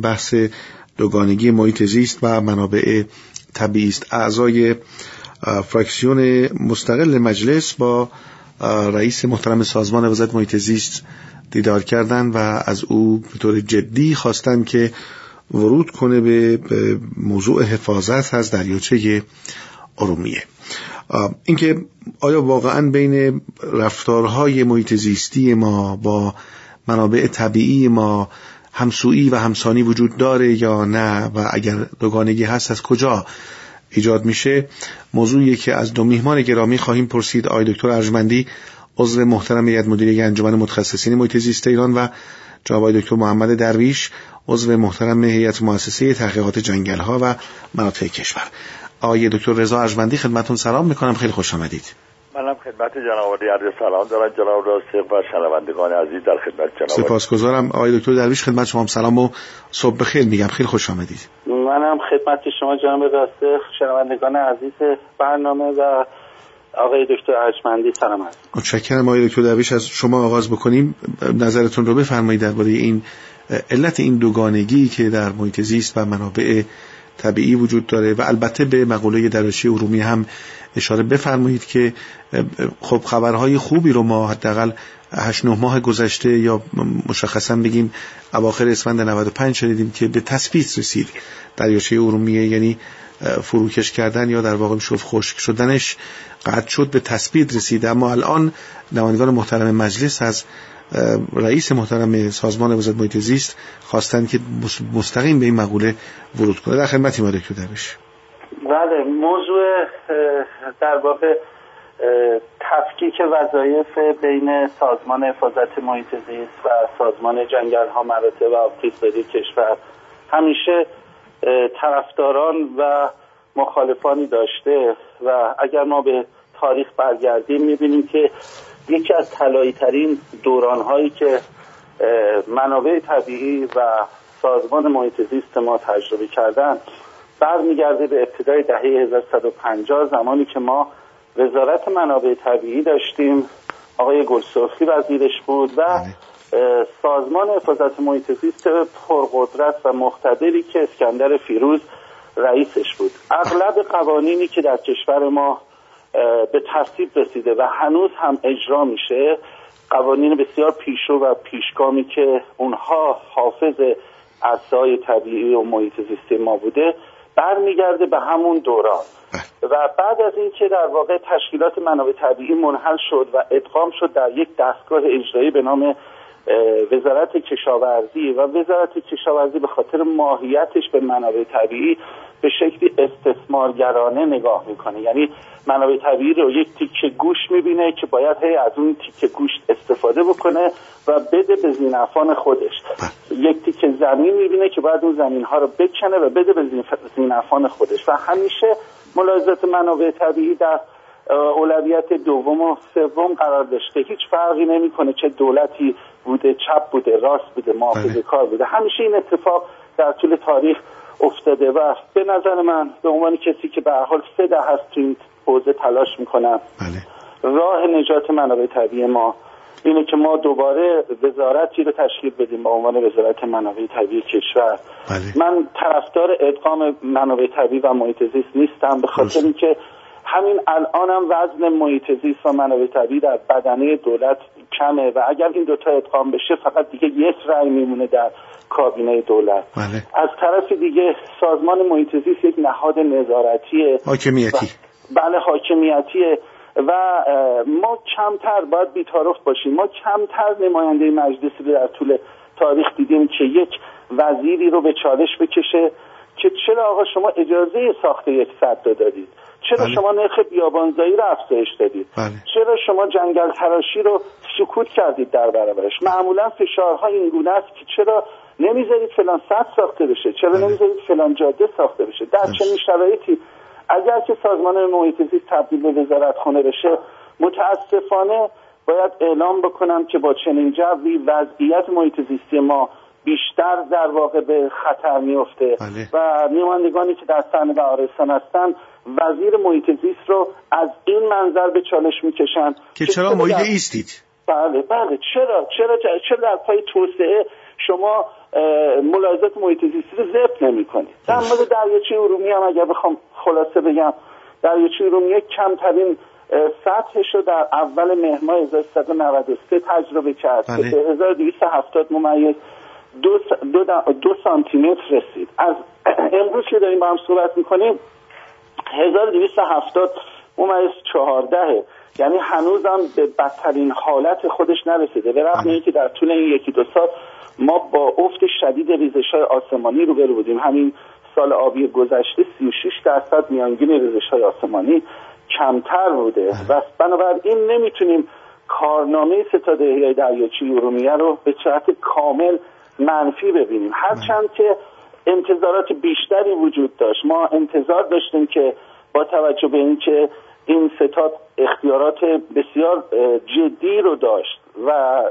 بحث دوگانگی محیط زیست و منابع طبیعی است. اعضای فراکسیون مستقل مجلس با رئیس محترم سازمان وزارت محیط زیست دیدار کردند و از او به طور جدی خواستند که ورود کنه به موضوع حفاظت از دریاچه ارومیه. اینکه آیا واقعا بین رفتارهای محیط زیستی ما با منابع طبیعی ما همسویی و همسانی وجود داره یا نه و اگر دوگانگی هست از کجا ایجاد میشه؟ موضوعی که از دو میهمان گرامی خواهیم پرسید. آقای دکتر ارجمندی عضو محترم هیئت مدیره انجمن متخصصین محیط زیست ایران و جناب دکتر محمد درویش عضو محترم هیئت مؤسسه تحقیقات جنگل ها و مناطق کشور. آقای دکتر رضا ارجمندی خدمتون سلام می‌کنم. خیلی خوش آمدید. منم خدمت جناب عرض سلام دارم. جناب راسق و شنوندگان عزیز در خدمت جناب سپاسگزارم. آقای دکتر درویش خدمت شما سلام و صبح بخیر. میگم خیلی خوش آمدید. منم خدمت شما جناب راسخ شنوندگان عزیز برنامه و آقای دکتر ارجمندی سلام عرض متشکرم. آقای دکتر درویش از شما آغاز بکنیم. نظرتون رو بفرمایید درباره این علت این دوگانگی که در محیط زیست و منابع طبیعی وجود داره و البته به مقوله دراشی ارومی هم اشاره بفرمایید که خب خبرهای خوبی رو ما حداقل 8 9 ماه گذشته یا مشخصا بگیم اواخر اسفند 95 شنیدیم که به تثبیت رسید دریاچه ارومیه یعنی فروکش کردن یا در واقع میشه خشک شدنش قطع شد به تثبیت رسید. اما الان نمایندگان محترم مجلس از رئیس محترم سازمان وزارت محیط زیست خواستند که مستقیم به این مقوله ورود کنه در خدمتی ما دکتر بله موضوع در واقع تفکیک وظایف بین سازمان حفاظت محیط زیست و سازمان جنگل ها مراتب و آبتیز کشور. همیشه طرفداران و مخالفانی داشته و اگر ما به تاریخ برگردیم می‌بینیم که یکی از طلایی ترین دوران هایی که منابع طبیعی و سازمان محیط زیست ما تجربه کردن برمیگرده به ابتدای دهه 1150 زمانی که ما وزارت منابع طبیعی داشتیم آقای گلسرخی وزیرش بود و بله. سازمان حفاظت محیط زیست پرقدرت و مقتدری که اسکندر فیروز رئیسش بود اغلب قوانینی که در کشور ما به ترتیب رسیده و هنوز هم اجرا میشه قوانین بسیار پیشرو و پیشگامی که اونها حافظ اجزای طبیعی و محیط زیستی ما بوده برمیگرده به همون دوران بله. و بعد از اینکه در واقع تشکیلات منابع طبیعی منحل شد و ادغام شد در یک دستگاه اجرایی به نام وزارت کشاورزی و وزارت کشاورزی به خاطر ماهیتش به منابع طبیعی به شکلی استثمارگرانه نگاه می‌کنه. یعنی منابع طبیعی رو یک تیکه گوش می‌بینه که باید هی از اون تیکه گوشت استفاده بکنه و بده به زینفان خودش. بله. یک تیکه زمین می‌بینه که باید اون زمین ها رو بکنه و بده به زینفان خودش. و همیشه ملاحظات منابع طبیعی در اولویت دوم و سوم قرار داشته. هیچ فرقی نمی‌کنه چه دولتی بوده چپ بوده راست بوده محافظه بله. کار بوده. همیشه این اتفاق در طول تاریخ افتاده و به نظر من به عنوان کسی که به حال سه ده هست تو این حوزه تلاش می‌کنم بله. راه نجات منابع طبیعی ما اینه که ما دوباره وزارتی رو تشکیل بدیم به عنوان وزارت منابع طبیعی کشور بله. من طرفدار ادغام منابع طبیعی و محیط زیست نیستم به خاطر اینکه همین الان هم وزن محیط زیست و منابع طبیعی در بدنه دولت کمه و اگر این دوتا ادغام بشه فقط دیگه یک رأی میمونه در کابینه دولت. بله. از طرف دیگه سازمان محیط زیست یک نهاد نظارتیه. حاکمیتی. بله حاکمیتیه. و ما کمتر باید بیتارف باشیم. ما کمتر نماینده مجلسی رو در طول تاریخ دیدیم که یک وزیری رو به چالش بکشه که چرا آقا شما اجازه ساخت یک صد دادید؟ چرا بله. شما نرخ بیابانزایی رو افزایش دادید؟ بله. چرا شما جنگل تراشی رو سکوت کردید در برابرش؟ معمولا فشارها این گونه است که چرا نمی‌ذارید فلان سد ساخته بشه چرا بله. نمی‌ذارید فلان جاده ساخته بشه در. چنین شرایطی اگر که سازمان محیط زیست تبدیل به وزارت خونه بشه متاسفانه باید اعلام بکنم که با چنین جوی وضعیت محیط زیستی ما بیشتر در واقع به خطر میفته بله. و نمایندگانی که در صحنه بهارستان هستند وزیر محیط زیست رو از این منظر به چالش می‌کشن که چرا محیط ایستید بله بله چرا چرا چرا در پای توسعه شما ملاحظات محیط زیستی رو ضبط نمی‌کنیم در مورد دریاچه ارومیه هم اگر بخوام خلاصه بگم دریاچه ارومیه کمترین سطحش رو در اول مهر ماه 1393 تجربه کرد که بله. به 1270 ممیز دو, س- دو, د- دو سانتی متر رسید از امروز که داریم با هم صحبت می‌کنیم 1270 ممیز 14 یعنی هنوزم به بدترین حالت خودش نرسیده به رغم بله. اینکه در طول این یکی دو سال ما با افت شدید ریزش های آسمانی روبرو بودیم. همین سال آبی گذشته 36 درصد میانگین ریزش های آسمانی کمتر بوده. و بنابراین نمی‌تونیم کارنامه ستاد احیای دریاچه ارومیه رو به صورت کامل منفی ببینیم. هرچند که انتظارات بیشتری وجود داشت. ما انتظار داشتیم که با توجه به اینکه این ستاد اختیارات بسیار جدی رو داشت و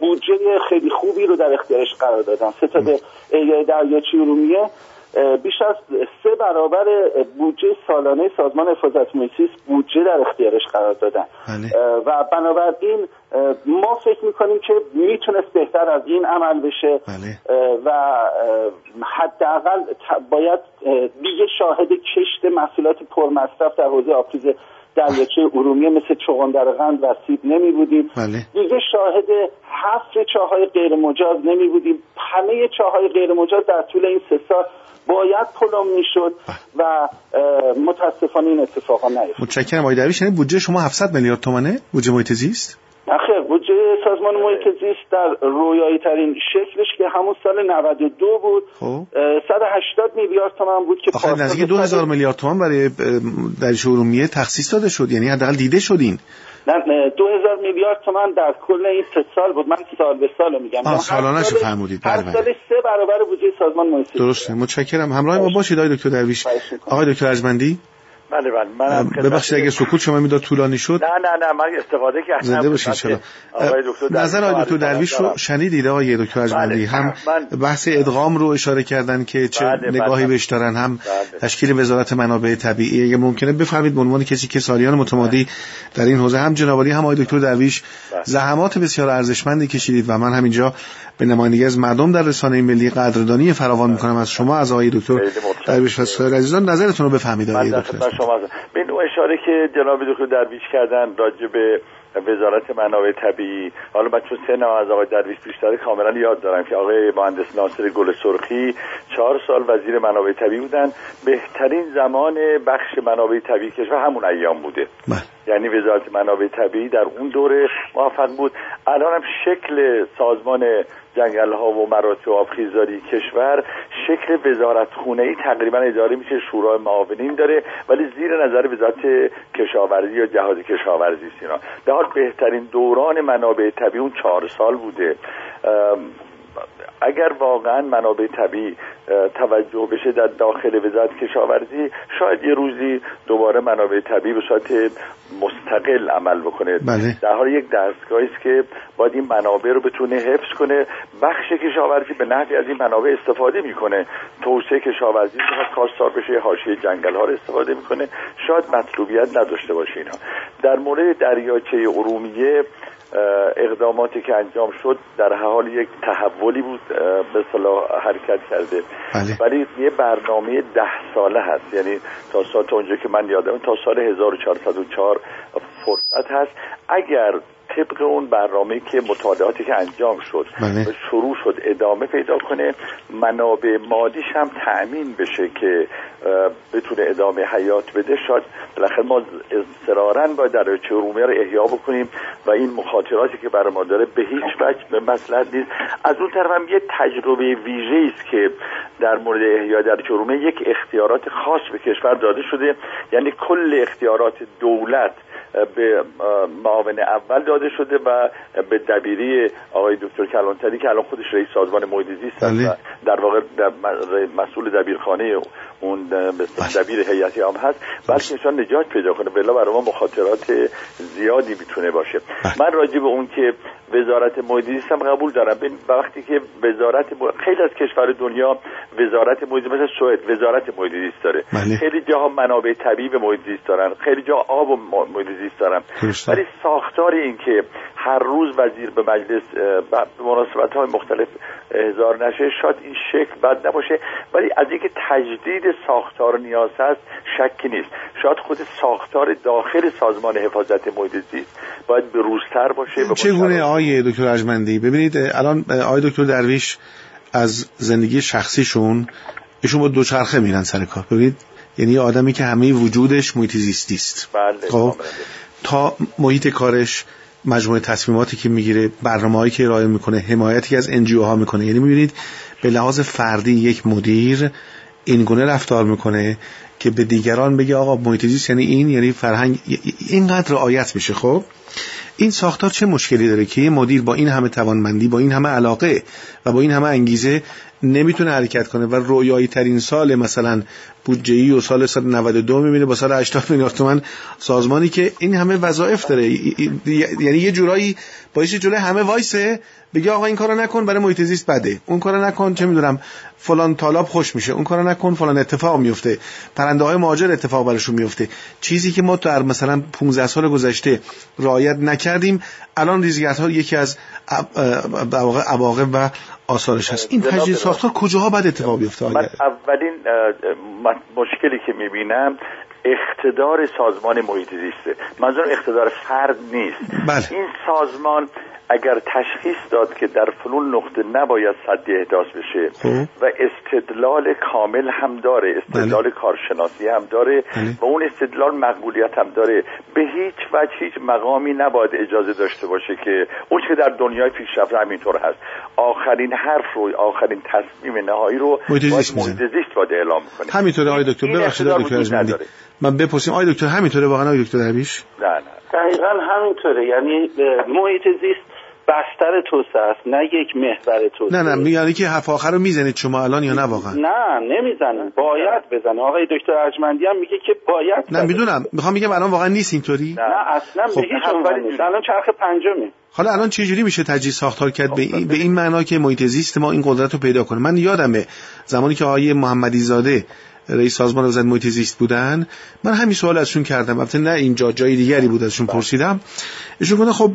بودجه خیلی خوبی رو در اختیارش قرار دادن ستاد احیای دریاچه ارومیه بیش از سه برابر بودجه سالانه سازمان حفاظت محیط بودجه در اختیارش قرار دادن بله. اه، و بنابراین ما فکر می‌کنیم که می‌تونست بهتر از این عمل بشه بله. اه، و حداقل باید دیگه شاهد کشت محصولات پرمصرف در حوزه آبریز دریاچه ارومیه مثل چغندر قند و سیب نمی بودیم. بله. دیگه شاهد حفر چاهای غیر مجاز نمی بودیم. همه چاهای غیر مجاز در طول این سه سال باید پلم می‌شد و اه، متاسفانه این اتفاقا نیفتاد. متشکرم. آقای درویش یعنی بودجه شما 700 میلیارد تومانه بودجه محیط زیست؟ سازمان محیط زیست در رویایی ترین شکلش که همون سال 92 بود. خب. اه، 180 میلیارد تومان بود که آخه نزدیک به 2000 صد- میلیارد تومان برای اه، دریاچه ارومیه تخصیص داده شد. یعنی حداقل دیده شدین. نه نه، 2000 میلیارد تومان در کل این سه سال بود. من سال به سال میگم. آه، هر سالانه‌شو سال- فرمودید. هر بله، بله. سال سه برابر بودجه سازمان محیط درسته. متشکرم. همراه ما باشید آقای دکتر درویش. آقای دکتر ارجمندی. بله بله منم ببخشید اگه سکوت شما می‌داد طولانی شد نه نه نه من استفاده کردم زنده باشید دکتر درویش نظر آقای دکتر درویش رو. شنیدید آقای دکتر بله. هم من- بحث ادغام رو اشاره کردن که چه بله، نگاهی بله. بهش دارن هم بله. تشکیل وزارت منابع طبیعی اگه ممکنه بفهمید به عنوان کسی که سالیان متمادی در این حوزه هم جنابالی هم آقای دکتر درویش بله. زحمات بسیار ارزشمندی کشیدید و من همینجا به نمایندگی از مردم در رسانه ملی قدردانی فراوان می‌کنم. از شما از آقای دکتر. درویش و سایر عزیزان نظرتون رو بفهمید آقای دکتر. شما به این اشاره که جناب دکتر درویش کردن راجع به وزارت منابع طبیعی حالا من چون سنم از آقای درویش بیشتره کاملا یاد دارم که آقای مهندس ناصر گل سرخی چهار سال وزیر منابع طبیعی بودن. بهترین زمان بخش منابع طبیعی کشور همون ایام بوده. بله. یعنی وزارت منابع طبیعی در اون دوره موفق بود. الان هم شکل سازمان جنگل ها و مراتع آبخیزداری کشور شکل وزارت خونه ای تقریبا اداره میشه شورای معاونین داره ولی زیر نظر وزارت کشاورزی یا جهاز کشاورزی است اینا. به حال بهترین دوران منابع طبیعی اون چهار سال بوده. اگر واقعا منابع طبیعی توجه بشه در داخل وزارت کشاورزی شاید یه روزی دوباره منابع طبیعی به صورت مستقل عمل بکنه. بله. در حال یک دستگاهی است که باید این منابع رو بتونه حفظ کنه. بخش کشاورزی به نحوی از این منابع استفاده می‌کنه. توسعه کشاورزی بخواد کاستار بشه حاشیه جنگل ها رو استفاده می‌کنه. شاید مطلوبیت نداشته باشه اینها در مورد دریاچه ارومیه اقداماتی که انجام شد در حال یک تحولی بود به صلاح حرکت کرده. بله. ولی یه برنامه ده ساله هست یعنی تا سال تا اونجا که من یادم تا سال 1404 فرصت هست اگر طبق اون برنامه که مطالعاتی که انجام شد بله. شروع شد ادامه پیدا کنه منابع مادیش هم تأمین بشه که بتونه ادامه حیات بده شاید بالاخره ما اضطرارا باید دریاچه ارومیه رو احیا بکنیم و این مخاطراتی که برای ما داره به هیچ وجه به مسئلت نیست از اون طرف هم یه تجربه ویژه است که در مورد احیا دریاچه ارومیه یک اختیارات خاص به کشور داده شده. یعنی کل اختیارات دولت به معاون اول داده شده و به دبیری آقای دکتر کلانتری که الان خودش رئیس سازمان محیط زیست بله. و در واقع در مسئول دبیرخانه اون به دبیر هیئتی هم هست. بلکه ایشان نجات پیدا کنه. بلا برای ما مخاطرات زیادی می‌تونه باشه. من راجع به اون که وزارت محیط زیست هم قبول دارم. وقتی که وزارت خیلی از کشور دنیا وزارت محیط زیست مثل سوئد وزارت محیط زیست داره. بله. خیلی جاها منابع طبیعی به محیط زیست دارن. خیلی جا آب و محیط زیست دارن. درسته. ولی ساختار این که هر روز وزیر به مجلس به مناسبت های مختلف احضار نشه شاید این شکل بد نباشه. ولی از اینکه تجدید ساختار نیاز هست شکی نیست. شاید خود ساختار داخل سازمان حفاظت محیط زیست باید به روزتر باشه چگونه آقای دکتر اجمندی ببینید الان آقای دکتر درویش از زندگی شخصیشون ایشون با دوچرخه میرن سر کار. ببینید یعنی آدمی که همه وجودش محیط زیستی است. بله خب تا محیط کارش مجموعه تصمیماتی که می‌گیره برنامه‌ای که ارائه می‌کنه حمایتی از انجیو ها می‌کنه. یعنی می‌بینید به لحاظ فردی یک مدیر این گونه رفتار می‌کنه که به دیگران بگه آقا محیط زیست یعنی این یعنی فرهنگ اینقدر رعایت میشه. خب این ساختار چه مشکلی داره که یه مدیر با این همه توانمندی با این همه علاقه و با این همه انگیزه نمی‌تونه حرکت کنه و رویایی ترین سال مثلا بودجه ای و سال سال 92 می‌بینه با سال 80 میلیارد تومن سازمانی که این همه وظایف داره. یعنی یه جورایی باعث جلوی همه وایسه بگه آقا این کارو نکن برای محیط زیست بده. اون کارو نکن چه می‌دونم فلان طالاب خوش میشه. اون کارو نکن فلان اتفاق میفته پرنده های مهاجر اتفاق براشون میفته چیزی که ما تو مثلا 15 سال گذشته رعایت نکردیم الان ریزگرد ها یکی از عواقب و آثارش هست. این تجدید ساختار کجاها بعد اتفاق بیفته؟ من اولین مشکلی که می‌بینم اقتدار سازمان محیط زیسته منظورم اقتدار فرد نیست بله. این سازمان اگر تشخیص داد که در فلون نقطه نباید صدی احداث بشه خب. و استدلال کامل هم داره استدلال بله. کارشناسی هم داره بله. و اون استدلال مقبولیت هم داره. به هیچ وجه هیچ مقامی نباید اجازه داشته باشه که اون که در دنیای پیشرفته همینطور هست. آخرین حرف رو آخرین تصمیم نهایی رو محیط زیست باید اعلام کنه همینطوره آقای دکتر. ببخشید دکتر من بپرسیم آقای دکتر همینطوره واقعا آقای دکتر درویش؟ نه نه. دقیقا همینطوره. یعنی محیط زیست بستر توسعه است نه یک محور توسعه. نه نه یعنی که حرف آخر رو می‌زنید شما الان یا نه واقعا؟ نه نمی‌زنم باید بزنه. آقای دکتر ارجمندی هم میگه که باید نه می‌دونم. می‌خوام میگم الان واقعا نیست اینطوری. نه, نه اصلا خب. هیچ الان چرخ پنجمی حالا الان چه جوری میشه تجهیز ساختار کرد؟ به این, به این معنا که محیط زیست ما این قدرت رو پیدا کنه. من یادمه زمانی که آقای محمدی زاده رئیس سازمان وزارت محیط زیست بودن. من همین سوال ازشون کردم. البته نه اینجا جای دیگری بود ازشون پرسیدم. ایشون گفتن خب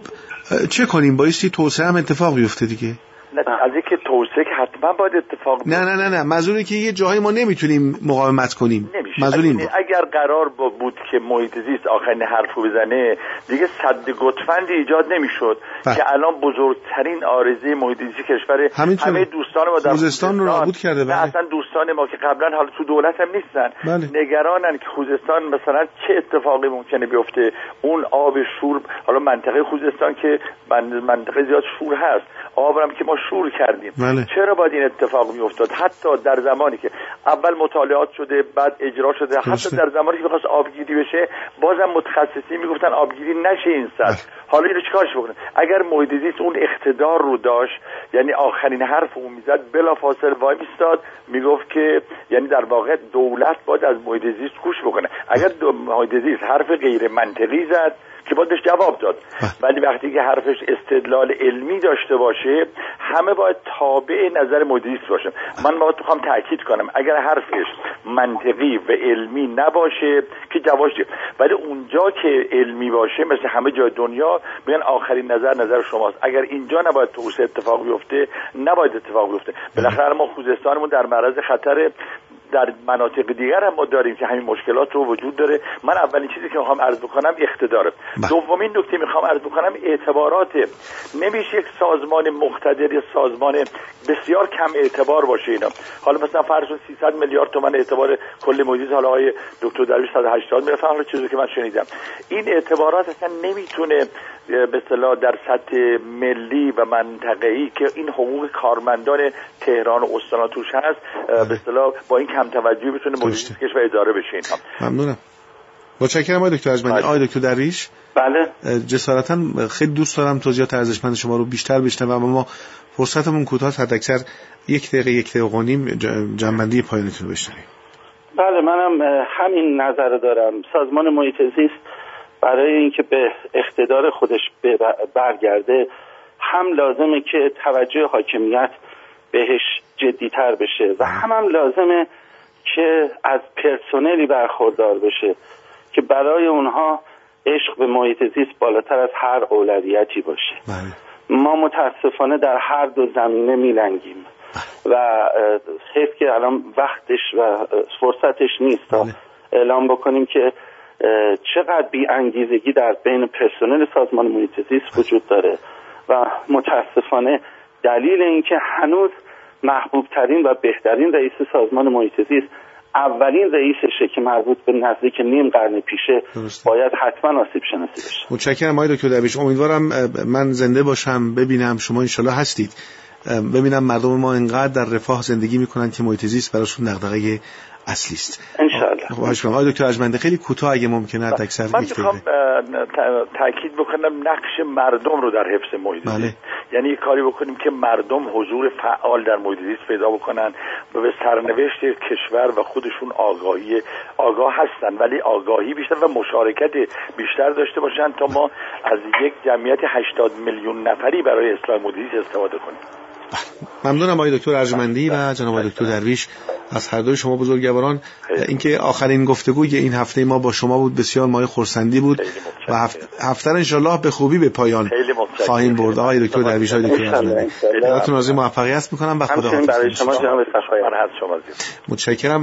چه کنیم؟ بایستی توسعه هم اتفاق بیفته دیگه. از اینکه توسعه که حتما باید اتفاق نه نه نه نه. منظوری که یه جایی ما نمی‌تونیم مقاومت کنیم. منظور این اگر قرار بود که محیط زیست آخرین حرفو بزنه دیگه صد گتفندی ایجاد نمی‌شد بله. که الان بزرگترین آرزه محیط زیست کشور همه دوستان ما در خوزستان رو نابود کرده بله. اصلا دوستان ما که قبلا حالا تو دولت هم نیستن بله. نگرانن که خوزستان مثلا چه اتفاقی ممکنه بیفته اون آب شور حالا منطقه خوزستان که منطقه زیاد شور هست آبرم که ما شور کردیم بله. چرا باید این اتفاق می افتاد حتی در زمانی که اول مطالعات شده بعد اجرا شده. حتی در زمانی که می‌خواست آبگیری بشه بازم متخصصی می‌گفتن آبگیری نشه این سطح. بله. حالا اینو چیکارش بکنه اگر محیط زیست اون اقتدار رو داشت یعنی آخرین حرف اون می‌زد بلا فاصله وای میستاد می‌گفت که یعنی در واقع دولت باید از محیط زیست گوش بکنه. اگر محیط زیست حرف غیر منطقی زد که باید بهش جواب داد. بله. ولی وقتی که حرفش استدلال علمی داشته باشه همه باید تابع نظر مدیریت باشه من باید بخوام تاکید کنم اگر حرفش منطقی و علمی نباشه که جواش ولی اونجا که علمی باشه مثل همه جای دنیا میگن آخرین نظر نظر شماست. اگر اینجا نباید توسعه اتفاق بیفته نباید اتفاق بیفته. بالاخره ما خوزستانمون در معرض خطر در مناطق دیگر هم ما داریم که همین مشکلات رو وجود داره. من اولین چیزی که می‌خوام عرض بکنم اقتداره بله. دومین نکته می‌خوام عرض بکنم اعتبارات. نمیشه یک سازمان مقتدر سازمان بسیار کم اعتبار باشه اینا. حالا مثلا فرض 300 میلیارد تومان اعتبار کل موجود حالا های دکتر درویش 180 می‌رفت. حالا چیزی که من شنیدم. این اعتبارات اصلا نمی‌تونه به اصطلاح در سطح ملی و منطقه‌ای که این حقوق کارمندان تهران و استان توش هست به اصطلاح با این کم توجهی بتونه مدیر و اداره بشه اینها. ممنونم. متشکرم آقای دکتر اجمنی بله. آقای دکتر درویش بله. جسارتا خیلی دوست دارم توضیحات ارزشمند شما رو بیشتر بشنوم اما ما فرصتمون کوتاه حد اکثر یک دقیقه یک دقیقه و نیم جنبندی پایانتون رو بشنویم. بله منم همین نظر دارم. سازمان محیط زیست برای اینکه به اقتدار خودش برگرده هم لازمه که توجه حاکمیت بهش جدیتر بشه و هم هم لازمه که از پرسنلی برخوردار بشه که برای اونها عشق به محیط زیست بالاتر از هر اولویتی باشه. بله. ما متاسفانه در هر دو زمینه میلنگیم. و حیف که الان وقتش و فرصتش نیست. تا بله. اعلام بکنیم که چقدر بی انگیزگی در بین پرسنل سازمان محیط زیست وجود داره. و متاسفانه دلیل اینکه هنوز محبوب ترین و بهترین رئیس سازمان محیط زیست اولین رئیسشه که مربوط به نزدیک نیم قرن پیشه درسته. باید حتما آسیب شناسی بشه. متشکرم آقای دکتر درویش. امیدوارم من زنده باشم ببینم شما انشالله هستید. ببینم مردم ما انقدر در رفاه زندگی می‌کنن که محیط زیست براشون دغدغه اصلی است. انشالله. آقای دکتر اجمنده خیلی کوتاه اگه ممکنه حد اکثر من می‌خوام تاکید بکنم نقش مردم رو در حفظ محیط بله. یعنی یه کاری بکنیم که مردم حضور فعال در محیط زیست پیدا بکنن و به سرنوشت کشور و خودشون آگاهی آگاه هستن. ولی آگاهی بیشتر و مشارکت بیشتر داشته باشن تا ما از یک جمعیت 80 میلیون نفری برای اصلاح محیط استفاده کنیم. ممنونم آقای دکتر ارجمندی و جناب آقای دکتر درویش از هر دوی شما بزرگواران. اینکه آخرین گفتگوی این هفته ما با شما بود بسیار مایه خورسندی بود. و هفت- هفته رو انشالله به خوبی به پایان. خواهیم برد. آقای دکتر درویش آقای دکتر ارجمندی. براتون آرزوی موفقیت می‌کنم و خدا برای شما جناب شما متشکرم.